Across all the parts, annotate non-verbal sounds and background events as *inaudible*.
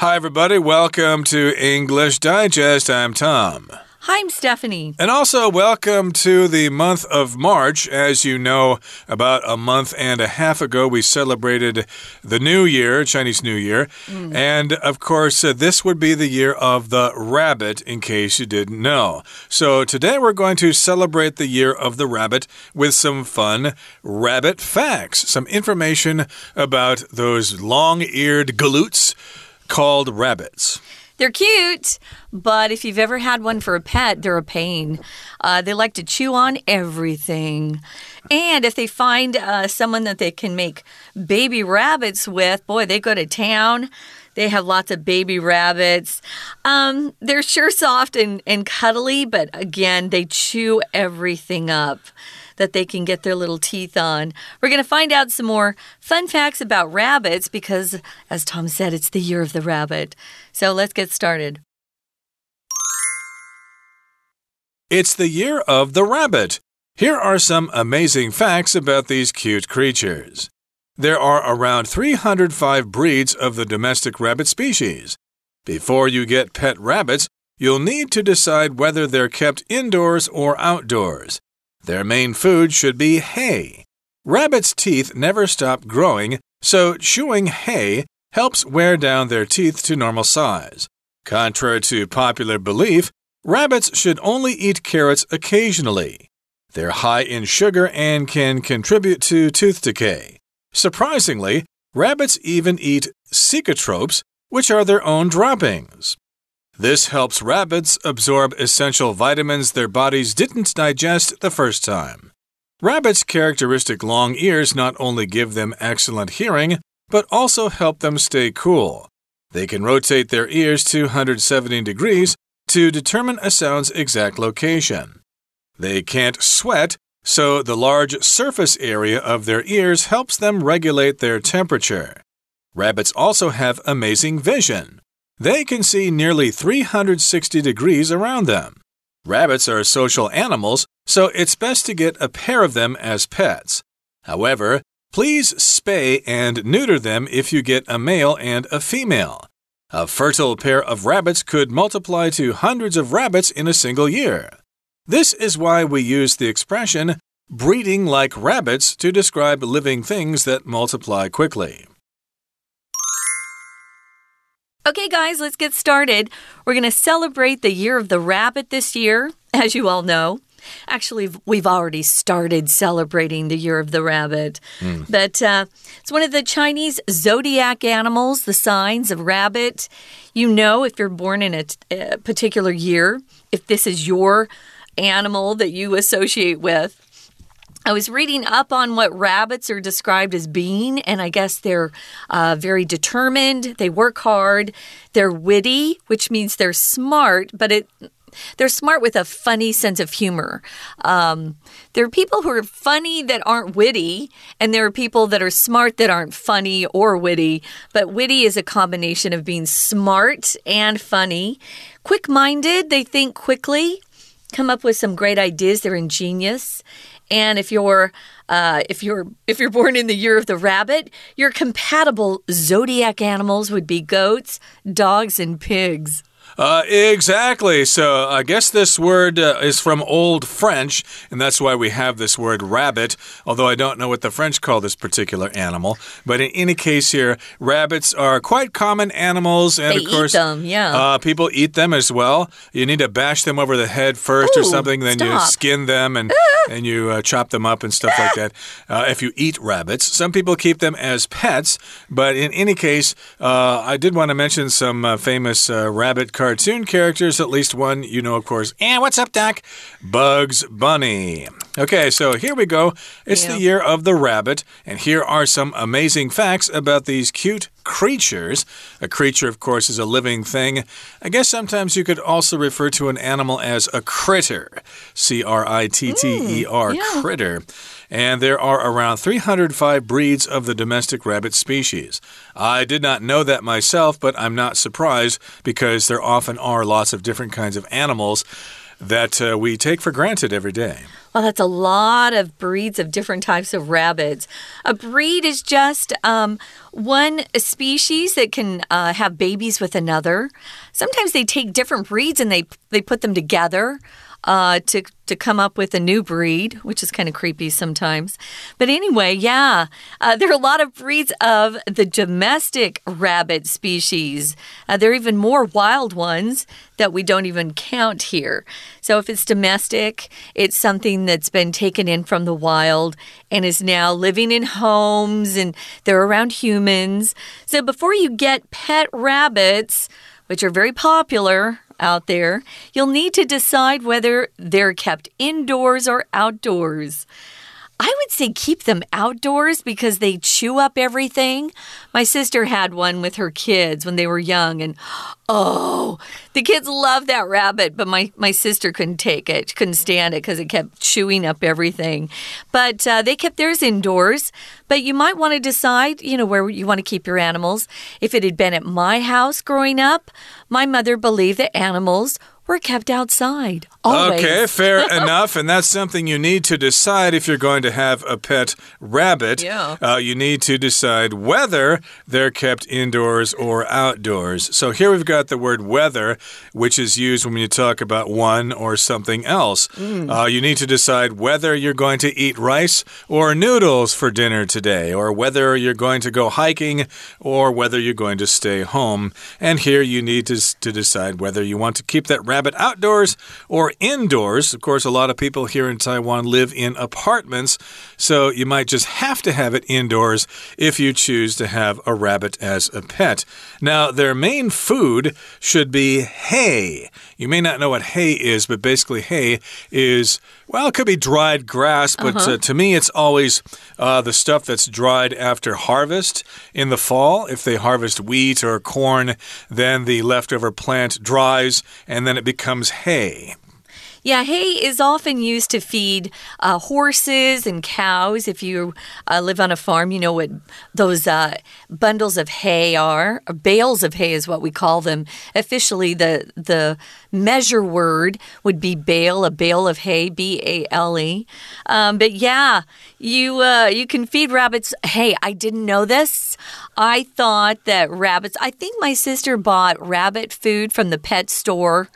Hi, everybody. Welcome to English Digest. I'm Tom. Hi, I'm Stephanie. And also, welcome to the month of March. As you know, about a month and a half ago, we celebrated the New Year, Chinese New Year. Mm. And of course, uh, this would be the year of the rabbit, in case you didn't know. So today we're going to celebrate the year of the rabbit with some fun rabbit facts, some information about those long eared galoots called rabbits. They're cute, but if you've ever had one for a pet, they're a pain. Uh, they like to chew on everything. And if they find uh, someone that they can make baby rabbits with, boy, they go to town. They have lots of baby rabbits. Um, they're sure soft and, and cuddly, but again, they chew everything up that they can get their little teeth on. We're going to find out some more fun facts about rabbits because, as Tom said, it's the year of the rabbit. So let's get started. It's the year of the rabbit. Here are some amazing facts about these cute creatures. There are around 305 breeds of the domestic rabbit species. Before you get pet rabbits, you'll need to decide whether they're kept indoors or outdoors. Their main food should be hay. Rabbits' teeth never stop growing, so chewing hay helps wear down their teeth to normal size. Contrary to popular belief, rabbits should only eat carrots occasionally. They're high in sugar and can contribute to tooth decay. Surprisingly, rabbits even eat cecotropes, which are their own droppings. This helps rabbits absorb essential vitamins their bodies didn't digest the first time. Rabbits' characteristic long ears not only give them excellent hearing, but also help them stay cool. They can rotate their ears 270 degrees to determine a sound's exact location. They can't sweat, so the large surface area of their ears helps them regulate their temperature. Rabbits also have amazing vision. They can see nearly 360 degrees around them. Rabbits are social animals, so it's best to get a pair of them as pets. However, please spay and neuter them if you get a male and a female. A fertile pair of rabbits could multiply to hundreds of rabbits in a single year. This is why we use the expression breeding like rabbits to describe living things that multiply quickly. Okay, guys, let's get started. We're going to celebrate the year of the rabbit this year, *laughs* as you all know. Actually, we've already started celebrating the year of the rabbit. Mm. But uh, it's one of the Chinese zodiac animals, the signs of rabbit. You know, if you're born in a, a particular year, if this is your animal that you associate with. I was reading up on what rabbits are described as being, and I guess they're uh, very determined. They work hard. They're witty, which means they're smart, but it they're smart with a funny sense of humor. Um, there are people who are funny that aren't witty, and there are people that are smart that aren't funny or witty. But witty is a combination of being smart and funny. Quick minded, they think quickly, come up with some great ideas. They're ingenious. And if you're uh, if you're if you're born in the year of the rabbit, your compatible zodiac animals would be goats, dogs, and pigs. Uh, exactly. So I guess this word uh, is from Old French, and that's why we have this word rabbit, although I don't know what the French call this particular animal. But in any case, here, rabbits are quite common animals, and they of course, them, yeah. Uh, people eat them as well. You need to bash them over the head first Ooh, or something, then stop. you skin them and, and you uh, chop them up and stuff like that. *laughs* Uh, if you eat rabbits, some people keep them as pets, but in any case, uh, I did want to mention some uh, famous rabbit cartoons cartoon characters, at least one you know, of course. And what's up, Doc? Bugs Bunny. Okay, so here we go. It's yeah. the year of the rabbit, and here are some amazing facts about these cute creatures. A creature, of course, is a living thing. I guess sometimes you could also refer to an animal as a critter. C R I T T E R, mm, critter and there are around 305 breeds of the domestic rabbit species. I did not know that myself, but I'm not surprised because there often are lots of different kinds of animals. That uh, we take for granted every day. Well, that's a lot of breeds of different types of rabbits. A breed is just um, one species that can uh, have babies with another. Sometimes they take different breeds and they they put them together uh, to to come up with a new breed, which is kind of creepy sometimes. But anyway, yeah, uh, there are a lot of breeds of the domestic rabbit species. Uh, there are even more wild ones that we don't even count here. So if it's domestic, it's something that's been taken in from the wild and is now living in homes and they're around humans. So before you get pet rabbits, which are very popular out there, you'll need to decide whether they're kept indoors or outdoors. I would say keep them outdoors because they chew up everything. My sister had one with her kids when they were young, and oh, the kids loved that rabbit, but my, my sister couldn't take it. She couldn't stand it because it kept chewing up everything. But uh, they kept theirs indoors. But you might want to decide, you know, where you want to keep your animals. If it had been at my house growing up, my mother believed that animals were kept outside. Always. Okay, fair *laughs* enough. And that's something you need to decide if you're going to have a pet rabbit. Yeah. Uh, you need to decide whether they're kept indoors or outdoors. So here we've got the word whether, which is used when you talk about one or something else. Mm. Uh, you need to decide whether you're going to eat rice or noodles for dinner today, or whether you're going to go hiking or whether you're going to stay home. And here you need to, to decide whether you want to keep that rabbit outdoors or indoors. Of course, a lot of people here in Taiwan live in apartments, so you might just have to have it indoors if you choose to have a rabbit as a pet. Now, their main food should be hay. You may not know what hay is, but basically, hay is, well, it could be dried grass, but uh -huh. uh, to me, it's always uh, the stuff that's dried after harvest in the fall. If they harvest wheat or corn, then the leftover plant dries and then it becomes hay. Yeah, hay is often used to feed uh, horses and cows. If you uh, live on a farm, you know what those uh, bundles of hay are. Bales of hay is what we call them. Officially, the the measure word would be bale, a bale of hay, B A L E. Um, but yeah, you uh, you can feed rabbits. Hey, I didn't know this. I thought that rabbits. I think my sister bought rabbit food from the pet store.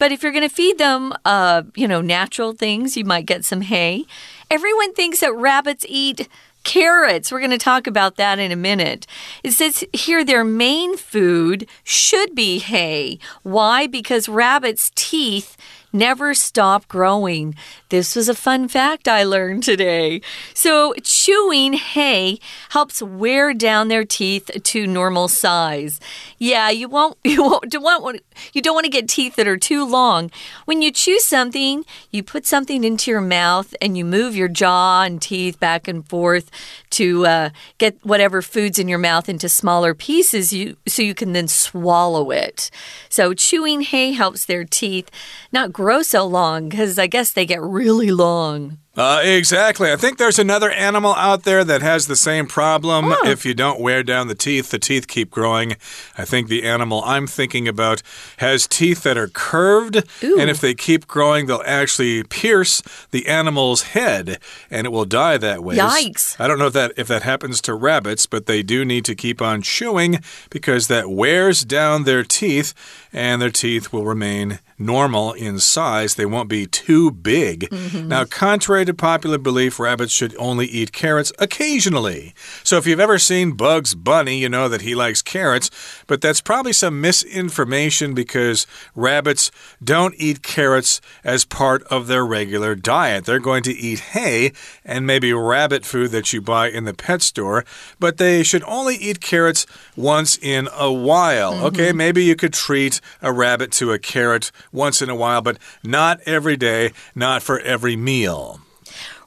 But if you're going to feed them, uh, you know, natural things, you might get some hay. Everyone thinks that rabbits eat carrots. We're going to talk about that in a minute. It says here their main food should be hay. Why? Because rabbits' teeth never stop growing. This was a fun fact I learned today. So, chewing hay helps wear down their teeth to normal size. Yeah, you won't *laughs* you won't don't want you don't want to get teeth that are too long. When you chew something, you put something into your mouth and you move your jaw and teeth back and forth to uh, get whatever food's in your mouth into smaller pieces you so you can then swallow it. So chewing hay helps their teeth not grow so long because I guess they get really long. Uh, exactly. I think there's another animal out there that has the same problem. Oh. If you don't wear down the teeth, the teeth keep growing. I think the animal I'm thinking about has teeth that are curved, Ooh. and if they keep growing, they'll actually pierce the animal's head, and it will die that way. Yikes! I don't know if that if that happens to rabbits, but they do need to keep on chewing because that wears down their teeth, and their teeth will remain normal in size. They won't be too big. Mm -hmm. Now, contrary to popular belief, rabbits should only eat carrots occasionally. So if you've ever seen Bugs Bunny, you know that he likes carrots, but that's probably some misinformation because rabbits don't eat carrots as part of their regular diet. They're going to eat hay and maybe rabbit food that you buy in the pet store, but they should only eat carrots once in a while. Mm -hmm. Okay, maybe you could treat a rabbit to a carrot once in a while, but not every day, not for every meal.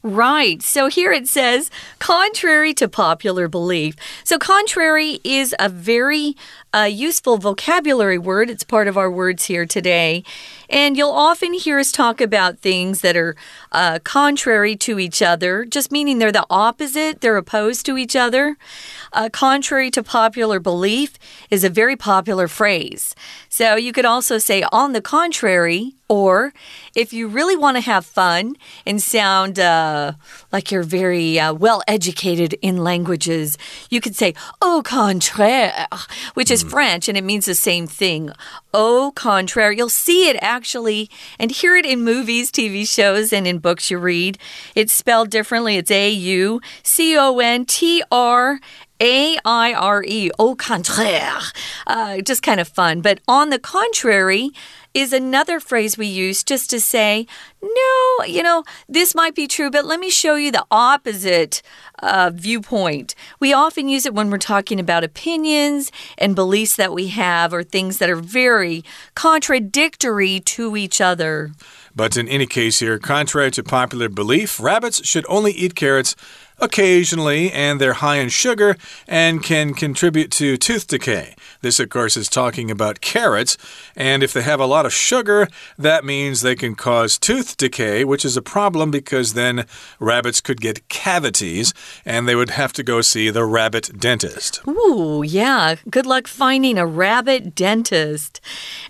Right. So here it says, contrary to popular belief. So, contrary is a very uh, useful vocabulary word. It's part of our words here today. And you'll often hear us talk about things that are uh, contrary to each other, just meaning they're the opposite, they're opposed to each other. Uh, contrary to popular belief is a very popular phrase. So, you could also say, on the contrary, Or if you really want to have fun and sound uh, like you're very uh, well educated in languages, you could say au contraire, which is French and it means the same thing. Au contraire. You'll see it actually and hear it in movies, TV shows, and in books you read. It's spelled differently. It's A U C O N T R a I R E, au contraire. Uh, just kind of fun. But on the contrary, is another phrase we use just to say, no, you know, this might be true, but let me show you the opposite uh, viewpoint. We often use it when we're talking about opinions and beliefs that we have or things that are very contradictory to each other. But in any case, here, contrary to popular belief, rabbits should only eat carrots occasionally, and they're high in sugar and can contribute to tooth decay. This, of course, is talking about carrots, and if they have a lot of sugar, that means they can cause tooth decay, which is a problem because then rabbits could get cavities and they would have to go see the rabbit dentist. Ooh, yeah. Good luck finding a rabbit dentist.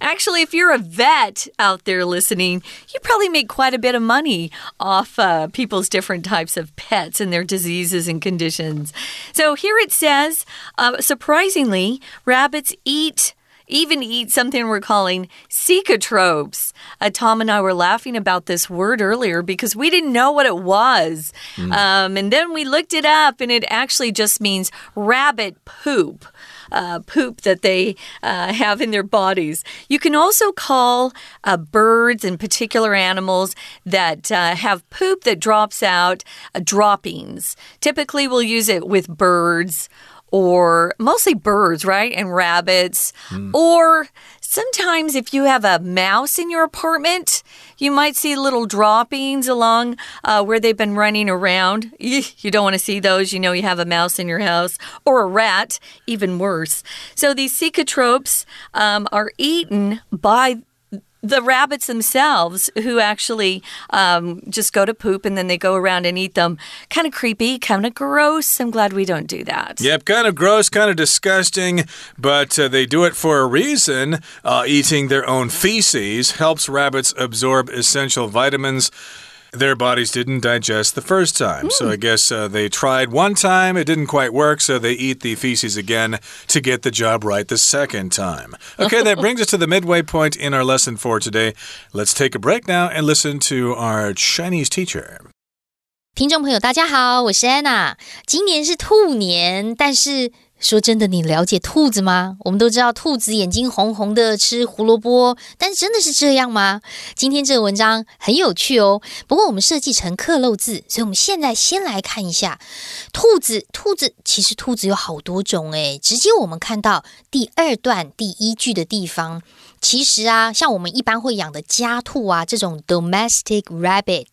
Actually, if you're a vet out there listening, you probably make quite a bit of money off uh, people's different types of pets and their diseases and conditions. So here it says, uh, surprisingly, rabbits eat even eat something we're calling cecotropes. Uh, Tom and I were laughing about this word earlier because we didn't know what it was. Mm. Um, and then we looked it up, and it actually just means rabbit poop uh, poop that they uh, have in their bodies. You can also call uh, birds and particular animals that uh, have poop that drops out uh, droppings. Typically, we'll use it with birds or mostly birds, right? And rabbits. Mm. Or sometimes if you have a mouse in your apartment, you might see little droppings along uh, where they've been running around. *laughs* You don't want to see those. You know you have a mouse in your house or a rat, even worse. So these cecotropes um, are eaten by the rabbits themselves who actually um, just go to poop and then they go around and eat them. Kind of creepy, kind of gross. I'm glad we don't do that. Yep, kind of gross, kind of disgusting, but uh, they do it for a reason. Uh, eating their own feces helps rabbits absorb essential vitamins their bodies didn't digest the first time. Mm. So I hmm. guess uh, they tried one time, it didn't quite work, so they eat the feces again to get the job right the second time. Okay, that brings us to the midway point in our lesson for today. Let's take a break now and listen to our Chinese teacher. 听众朋友，大家好，我是安娜。今年是兔年，但是 说真的，你了解兔子吗？我们都知道兔子眼睛红红的，吃胡萝卜，但是真的是这样吗？今天这个文章很有趣哦。不过我们设计成刻漏字，所以我们现在先来看一下兔子。兔子其实兔子有好多种诶，直接我们看到第二段第一句的地方。其实啊，像我们一般会养的家兔啊，这种 domestic rabbit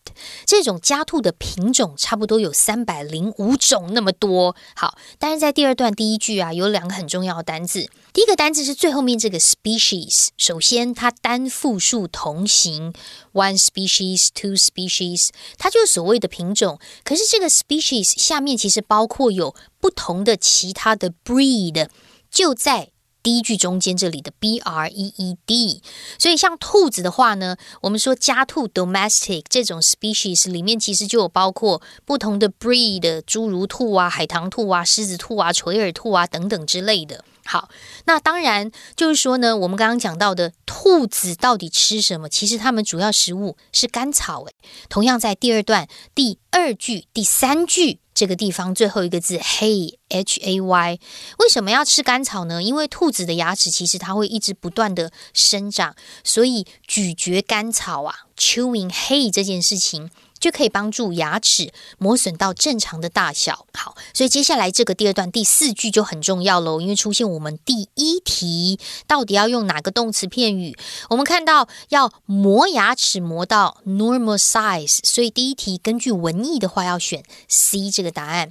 这种家兔的品种，差不多有三百零五种那么多。好，但是在第二段第一句啊，有两个很重要的单字。第一个单字是最后面这个 species，首先它单复数同形，one species，two species，它就是所谓的品种。可是这个 species 下面其实包括有不同的其他的 breed，就在。第一句中间这里的 b r e e d，所以像兔子的话呢，我们说家兔 domestic 这种 species 里面其实就有包括不同的 breed，诸如兔啊、海棠兔啊、狮子兔啊、垂耳兔啊等等之类的。好，那当然就是说呢，我们刚刚讲到的兔子到底吃什么？其实它们主要食物是甘草。诶，同样在第二段第二句第三句。这个地方最后一个字 hay h a y，为什么要吃甘草呢？因为兔子的牙齿其实它会一直不断的生长，所以咀嚼甘草啊，chewing hay 这件事情。就可以帮助牙齿磨损到正常的大小。好，所以接下来这个第二段第四句就很重要喽，因为出现我们第一题到底要用哪个动词片语？我们看到要磨牙齿磨到 normal size，所以第一题根据文意的话要选 C 这个答案。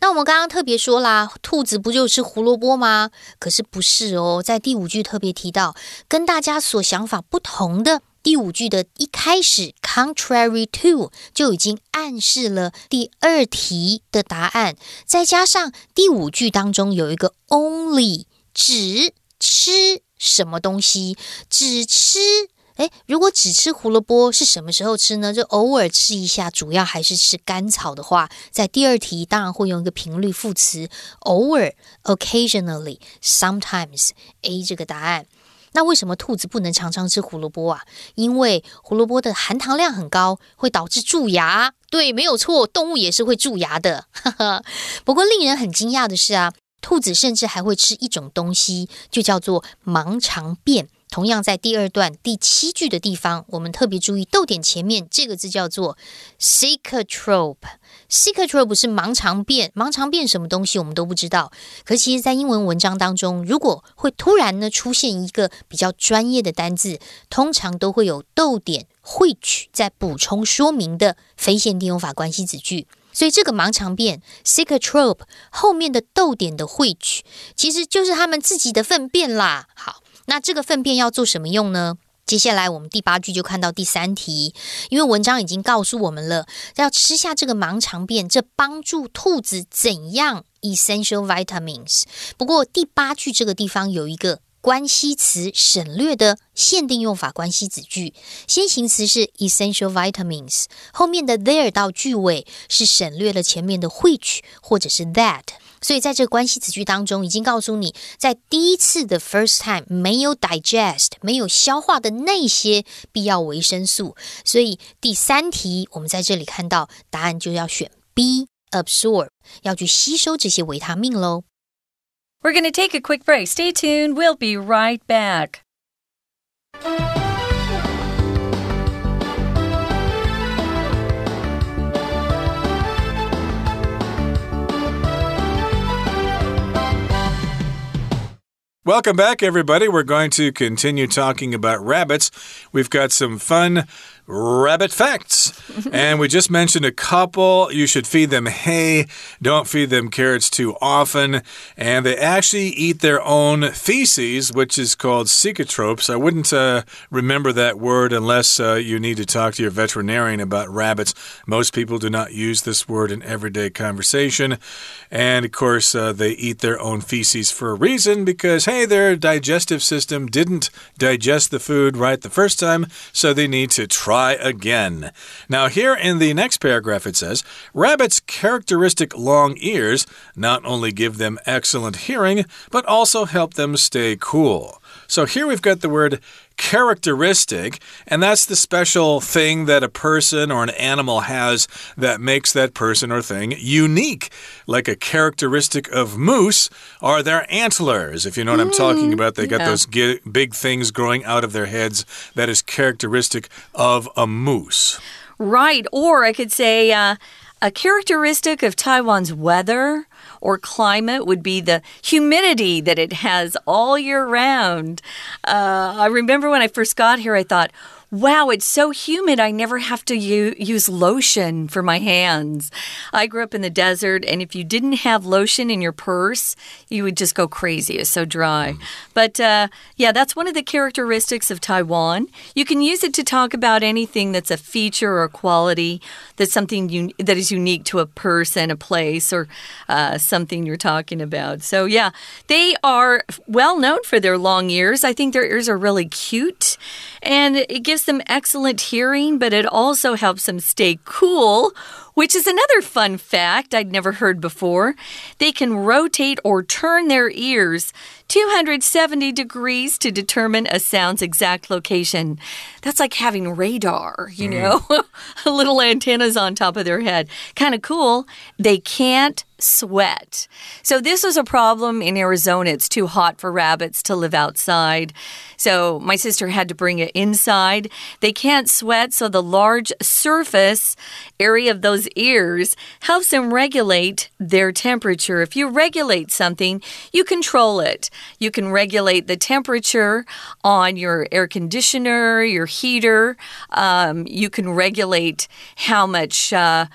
那我们刚刚特别说啦，兔子不就吃胡萝卜吗？可是不是哦，在第五句特别提到，跟大家所想法不同的。第五句的一开始，contrary to 就已经暗示了第二题的答案。再加上第五句当中有一个 only，只吃什么东西，只吃哎，如果只吃胡萝卜是什么时候吃呢？就偶尔吃一下，主要还是吃甘草的话，在第二题当然会用一个频率副词，偶尔 （occasionally），sometimes，A 这个答案。那为什么兔子不能常常吃胡萝卜啊？因为胡萝卜的含糖量很高，会导致蛀牙。对，没有错，动物也是会蛀牙的。不过令人很惊讶的是啊，兔子甚至还会吃一种东西，就叫做盲肠便。同样在第二段第七句的地方，我们特别注意逗点前面这个字叫做 cicatrope。cicatrope 是盲肠便，盲肠便什么东西我们都不知道。可其实，在英文文章当中，如果会突然呢出现一个比较专业的单字，通常都会有逗点汇取在补充说明的非限定用法关系子句。所以这个盲肠便 cicatrope 后面的逗点的汇取，其实就是他们自己的粪便啦。好。那这个粪便要做什么用呢？接下来我们第八句就看到第三题，因为文章已经告诉我们了，要吃下这个盲肠便，这帮助兔子怎样？Essential vitamins。不过第八句这个地方有一个关系词省略的限定用法关系子句，先行词是 essential vitamins，后面的 there 到句尾是省略了前面的 which 或者是 that。所以在这个关系子句当中，已经告诉你，在第一次的 first time 没有 digest 没有消化的那些必要维生素，所以第三题我们在这里看到答案就要选 B absorb 要去吸收这些维他命喽。We're going to take a quick break. Stay tuned. We'll be right back. Welcome back, everybody. We're going to continue talking about rabbits. We've got some fun rabbit facts. *laughs* and we just mentioned a couple. You should feed them hay, don't feed them carrots too often. And they actually eat their own feces, which is called cecotropes. I wouldn't uh, remember that word unless uh, you need to talk to your veterinarian about rabbits. Most people do not use this word in everyday conversation. And of course, uh, they eat their own feces for a reason because, hey, their digestive system didn't digest the food right the first time, so they need to try try again. Now, here in the next paragraph, it says Rabbits' characteristic long ears not only give them excellent hearing, but also help them stay cool. So here we've got the word characteristic, and that's the special thing that a person or an animal has that makes that person or thing unique. Like a characteristic of moose are their antlers. If you know what I'm talking mm, about, they got yeah. those big things growing out of their heads that is characteristic of a moose. Right, or I could say uh, a characteristic of Taiwan's weather or climate would be the humidity that it has all year round. Uh, I remember when I first got here, I thought, Wow, it's so humid. I never have to use lotion for my hands. I grew up in the desert, and if you didn't have lotion in your purse, you would just go crazy. It's so dry. Mm. But uh, yeah, that's one of the characteristics of Taiwan. You can use it to talk about anything that's a feature or a quality that's something that is unique to a person, a place, or uh, something you're talking about. So yeah, they are well known for their long ears. I think their ears are really cute, and it gives gives them excellent hearing, but it also helps them stay cool which is another fun fact I'd never heard before. They can rotate or turn their ears 270 degrees to determine a sound's exact location. That's like having radar, you mm. know, *laughs* little antennas on top of their head. Kind of cool. They can't sweat. So, this was a problem in Arizona. It's too hot for rabbits to live outside. So, my sister had to bring it inside. They can't sweat, so the large surface area of those ears helps them regulate their temperature. If you regulate something, you control it. You can regulate the temperature on your air conditioner, your heater. Um, you can regulate how much. Uh,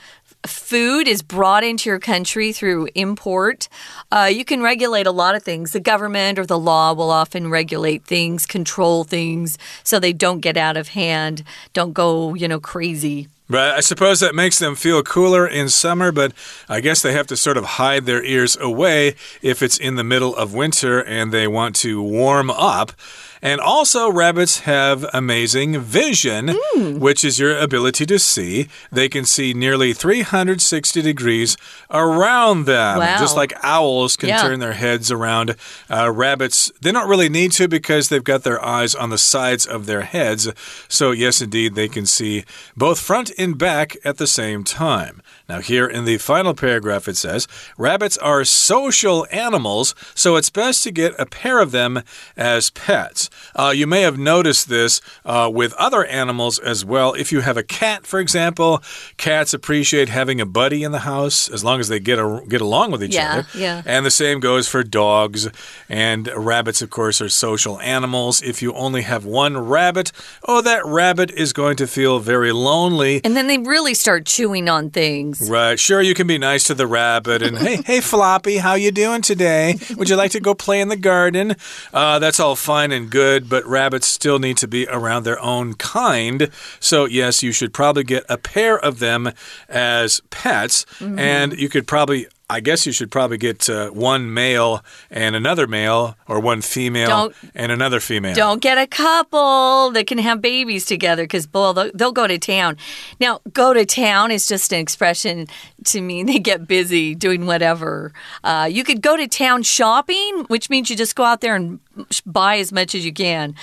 food is brought into your country through import, uh, you can regulate a lot of things. The government or the law will often regulate things, control things, so they don't get out of hand, don't go, you know, crazy. But I suppose that makes them feel cooler in summer, but I guess they have to sort of hide their ears away if it's in the middle of winter and they want to warm up. And also, rabbits have amazing vision, Hmm. which is your ability to see. They can see nearly 360 degrees around them, Wow. just like owls can Yeah. turn their heads around. Uh, rabbits, they don't really need to because they've got their eyes on the sides of their heads. So, yes, indeed, they can see both front and back at the same time. Now, here in the final paragraph, it says rabbits are social animals, so it's best to get a pair of them as pets. Uh, you may have noticed this uh, with other animals as well. If you have a cat, for example, cats appreciate having a buddy in the house as long as they get, a, get along with each Yeah, other. yeah. And the same goes for dogs. And rabbits, of course, are social animals. If you only have one rabbit, oh, that rabbit is going to feel very lonely. And then they really start chewing on things. Right. Sure, you can be nice to the rabbit and hey, hey, Floppy, how you doing today? Would you like to go play in the garden? Uh, that's all fine and good, but rabbits still need to be around their own kind. So yes, you should probably get a pair of them as pets, and you could probably. I guess you should probably get uh, one male and another male, or one female Don't- and another female. Don't get a couple that can have babies together because, boy, they'll, they'll go to town. Now, go to town is just an expression to mean *laughs* they get busy doing whatever. Uh, you could go to town shopping, which means you just go out there and buy as much as you can.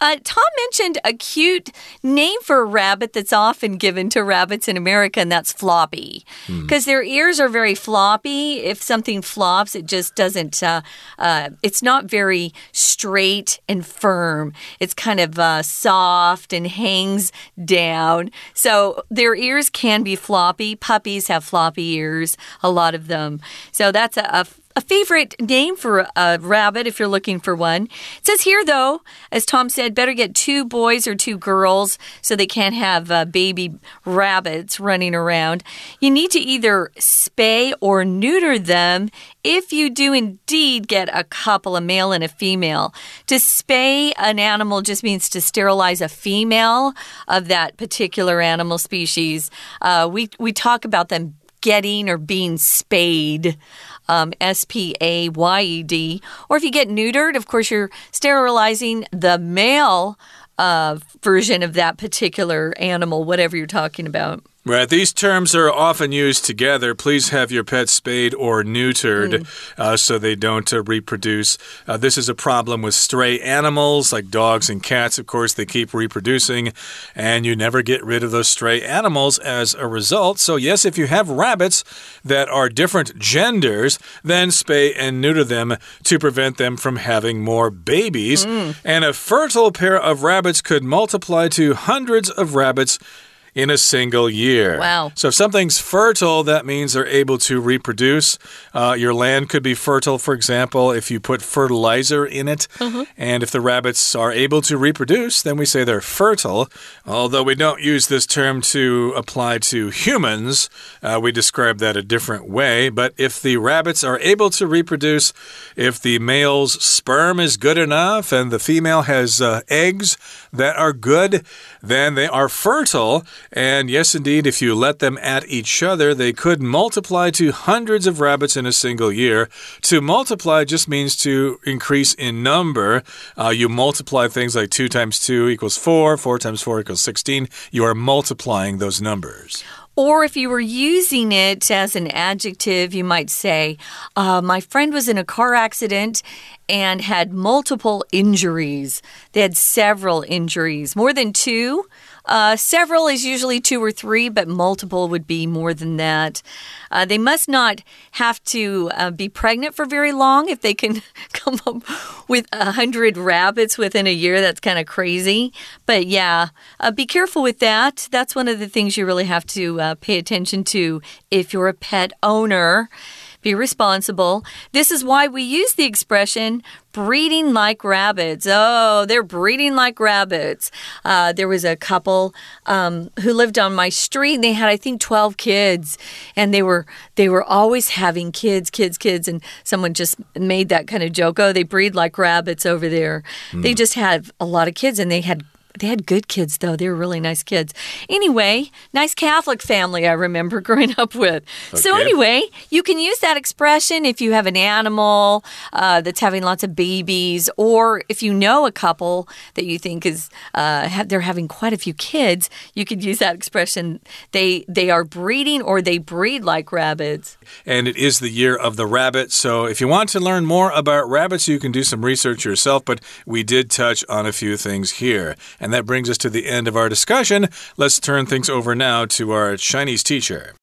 Uh, Tom mentioned a cute name for a rabbit that's often given to rabbits in America, and that's floppy. Because their ears are very floppy. If something flops, it just doesn't, uh, uh, it's not very straight and firm. It's kind of uh, soft and hangs down. So their ears can be floppy. Puppies have floppy ears, a lot of them. So that's a, a a favorite name for a rabbit if you're looking for one. It says here, though, as Tom said, better get two boys or two girls so they can't have uh, baby rabbits running around. You need to either spay or neuter them if you do indeed get a couple, a male and a female. To spay an animal just means to sterilize a female of that particular animal species. Uh, we, we talk about them getting or being spayed. Um, S P A Y E D. Or if you get neutered, of course, you're sterilizing the male uh, version of that particular animal, whatever you're talking about. Right. These terms are often used together. Please have your pet spayed or neutered uh, so they don't uh, reproduce. Uh, this is a problem with stray animals like dogs and cats. Of course, they keep reproducing, and you never get rid of those stray animals as a result. So, yes, if you have rabbits that are different genders, then spay and neuter them to prevent them from having more babies. And a fertile pair of rabbits could multiply to hundreds of rabbits in a single year. Wow. So if something's fertile, that means they're able to reproduce. Uh, your land could be fertile, for example, if you put fertilizer in it. And if the rabbits are able to reproduce, then we say they're fertile. Although we don't use this term to apply to humans, uh, we describe that a different way. But if the rabbits are able to reproduce, if the male's sperm is good enough and the female has uh, eggs that are good, then they are fertile. And yes, indeed, if you let them at each other, they could multiply to hundreds of rabbits in a single year. To multiply just means to increase in number. Uh, you multiply things like 2 times 2 equals 4, 4 times 4 equals 16. You are multiplying those numbers. Or if you were using it as an adjective, you might say, uh, My friend was in a car accident and had multiple injuries. They had several injuries, more than two. Uh, several is usually two or three, but multiple would be more than that. Uh, they must not have to uh, be pregnant for very long if they can *laughs* come up with a hundred rabbits within a year. That's kind of crazy. But yeah, uh, be careful with that. That's one of the things you really have to uh, pay attention to if you're a pet owner. Be responsible. This is why we use the expression breeding like rabbits. Oh, they're breeding like rabbits. Uh, there was a couple um, who lived on my street. And they had, I think, twelve kids, and they were they were always having kids, kids, kids. And someone just made that kind of joke. Oh, they breed like rabbits over there. They just had a lot of kids, and they had They had good kids, though. They were really nice kids. Anyway, nice Catholic family I remember *laughs* growing up with. So, anyway, you can use that expression if you have an animal uh, that's having lots of babies, or if you know a couple that you think is uh, ha they're having quite a few kids. You could use that expression. They they are breeding, or they breed like rabbits. And it is the year of the rabbit. So if you want to learn more about rabbits, you can do some research yourself. But we did touch on a few things here. And that brings us to the end of our discussion. Let's turn things over now to our Chinese teacher.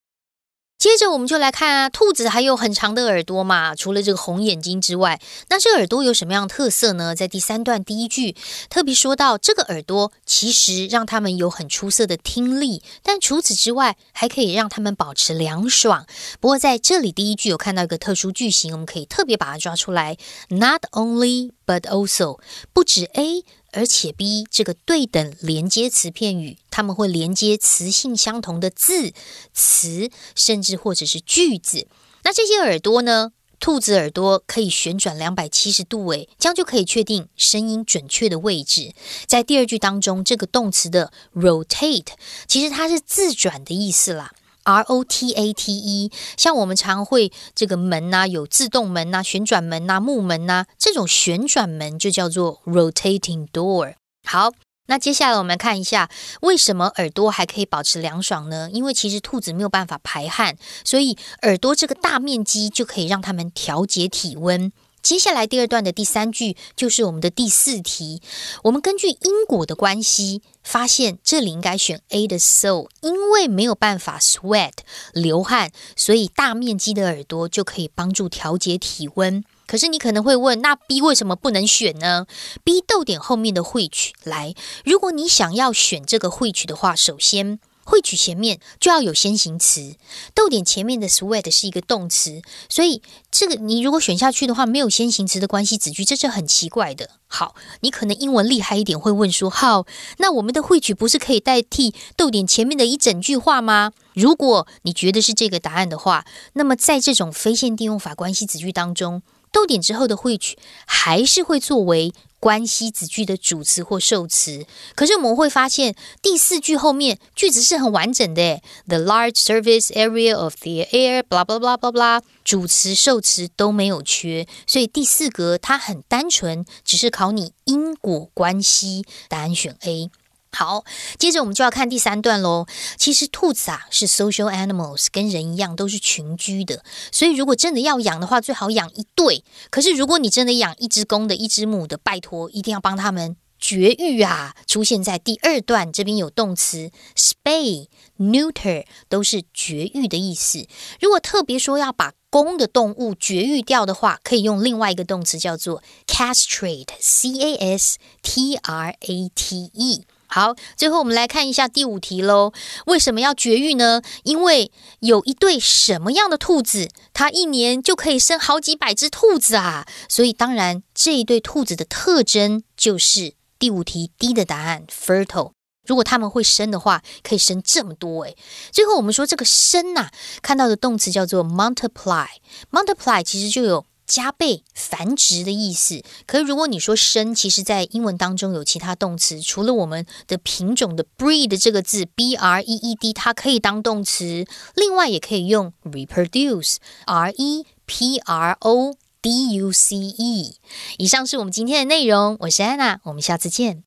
接着我们就来看啊，兔子还有很长的耳朵嘛，除了这个红眼睛之外，那这耳朵有什么样的特色呢？在第三段第一句特别说到，这个耳朵其实让他们有很出色的听力，但除此之外，还可以让他们保持凉爽。不过在这里第一句有看到一个特殊句型，我们可以特别把它抓出来，not only but also，不止 A。 而且 B 这个对等连接词片语，它们会连接词性相同的字、词，甚至或者是句子。那这些耳朵呢？兔子耳朵可以旋转两百七十度，诶，这样就可以确定声音准确的位置。在第二句当中，这个动词的 rotate，其实它是自转的意思啦。R O T A T E，像我们常会这个门呐、有自动门呐、旋转门呐、木门呐、这种旋转门就叫做 rotating door。好，那接下来我们看一下，为什么耳朵还可以保持凉爽呢？因为其实兔子没有办法排汗，所以耳朵这个大面积就可以让它们调节体温。接下来第二段的第三句就是我们的第四题。我们根据因果的关系，发现这里应该选 A 的 so，因为没有办法 sweat 流汗，所以大面积的耳朵就可以帮助调节体温。可是你可能会问，那 B 为什么不能选呢？B 逗点后面的 which 来，如果你想要选这个 which 的话，首先。会取前面就要有先行词，逗点前面的 sweat 是一个动词，所以这个你如果选下去的话，没有先行词的关系子句，这是很奇怪的。好，你可能英文厉害一点，会问说：好，那我们的会取不是可以代替逗点前面的一整句话吗？如果你觉得是这个答案的话，那么在这种非限定用法关系子句当中，逗点之后的会取还是会作为。关系子句的主词或受词，可是我们会发现第四句后面句子是很完整的，the large surface area of the air，blah blah blah blah blah，主词受词都没有缺，所以第四格它很单纯，只是考你因果关系，答案选 A。好，接着我们就要看第三段喽。其实兔子啊是 social animals，跟人一样都是群居的，所以如果真的要养的话，最好养一对。可是如果你真的养一只公的，一只母的，拜托一定要帮他们绝育啊！出现在第二段这边有动词 spay、neuter，都是绝育的意思。如果特别说要把公的动物绝育掉的话，可以用另外一个动词叫做 castrate，c a s t r a t e。好，最后我们来看一下第五题喽。为什么要绝育呢？因为有一对什么样的兔子，它一年就可以生好几百只兔子啊！所以当然这一对兔子的特征就是第五题 D 的答案 fertile。如果它们会生的话，可以生这么多诶。最后我们说这个生呐、看到的动词叫做 multiply，multiply 其实就有。加倍、繁殖的意思。可是如果你说生，其实在英文当中有其他动词，除了我们的品种的 breed 这个字 b r e e d，它可以当动词，另外也可以用 reproduce r e p r o d u c e。以上是我们今天的内容，我是安娜，我们下次见。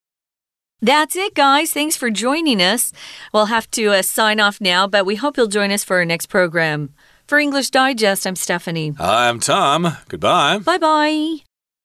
That's it, guys. Thanks for joining us. We'll have to uh, sign off now, but we hope you'll join us for our next program. For English Digest, I'm Stephanie. I'm Tom. Goodbye. Bye bye.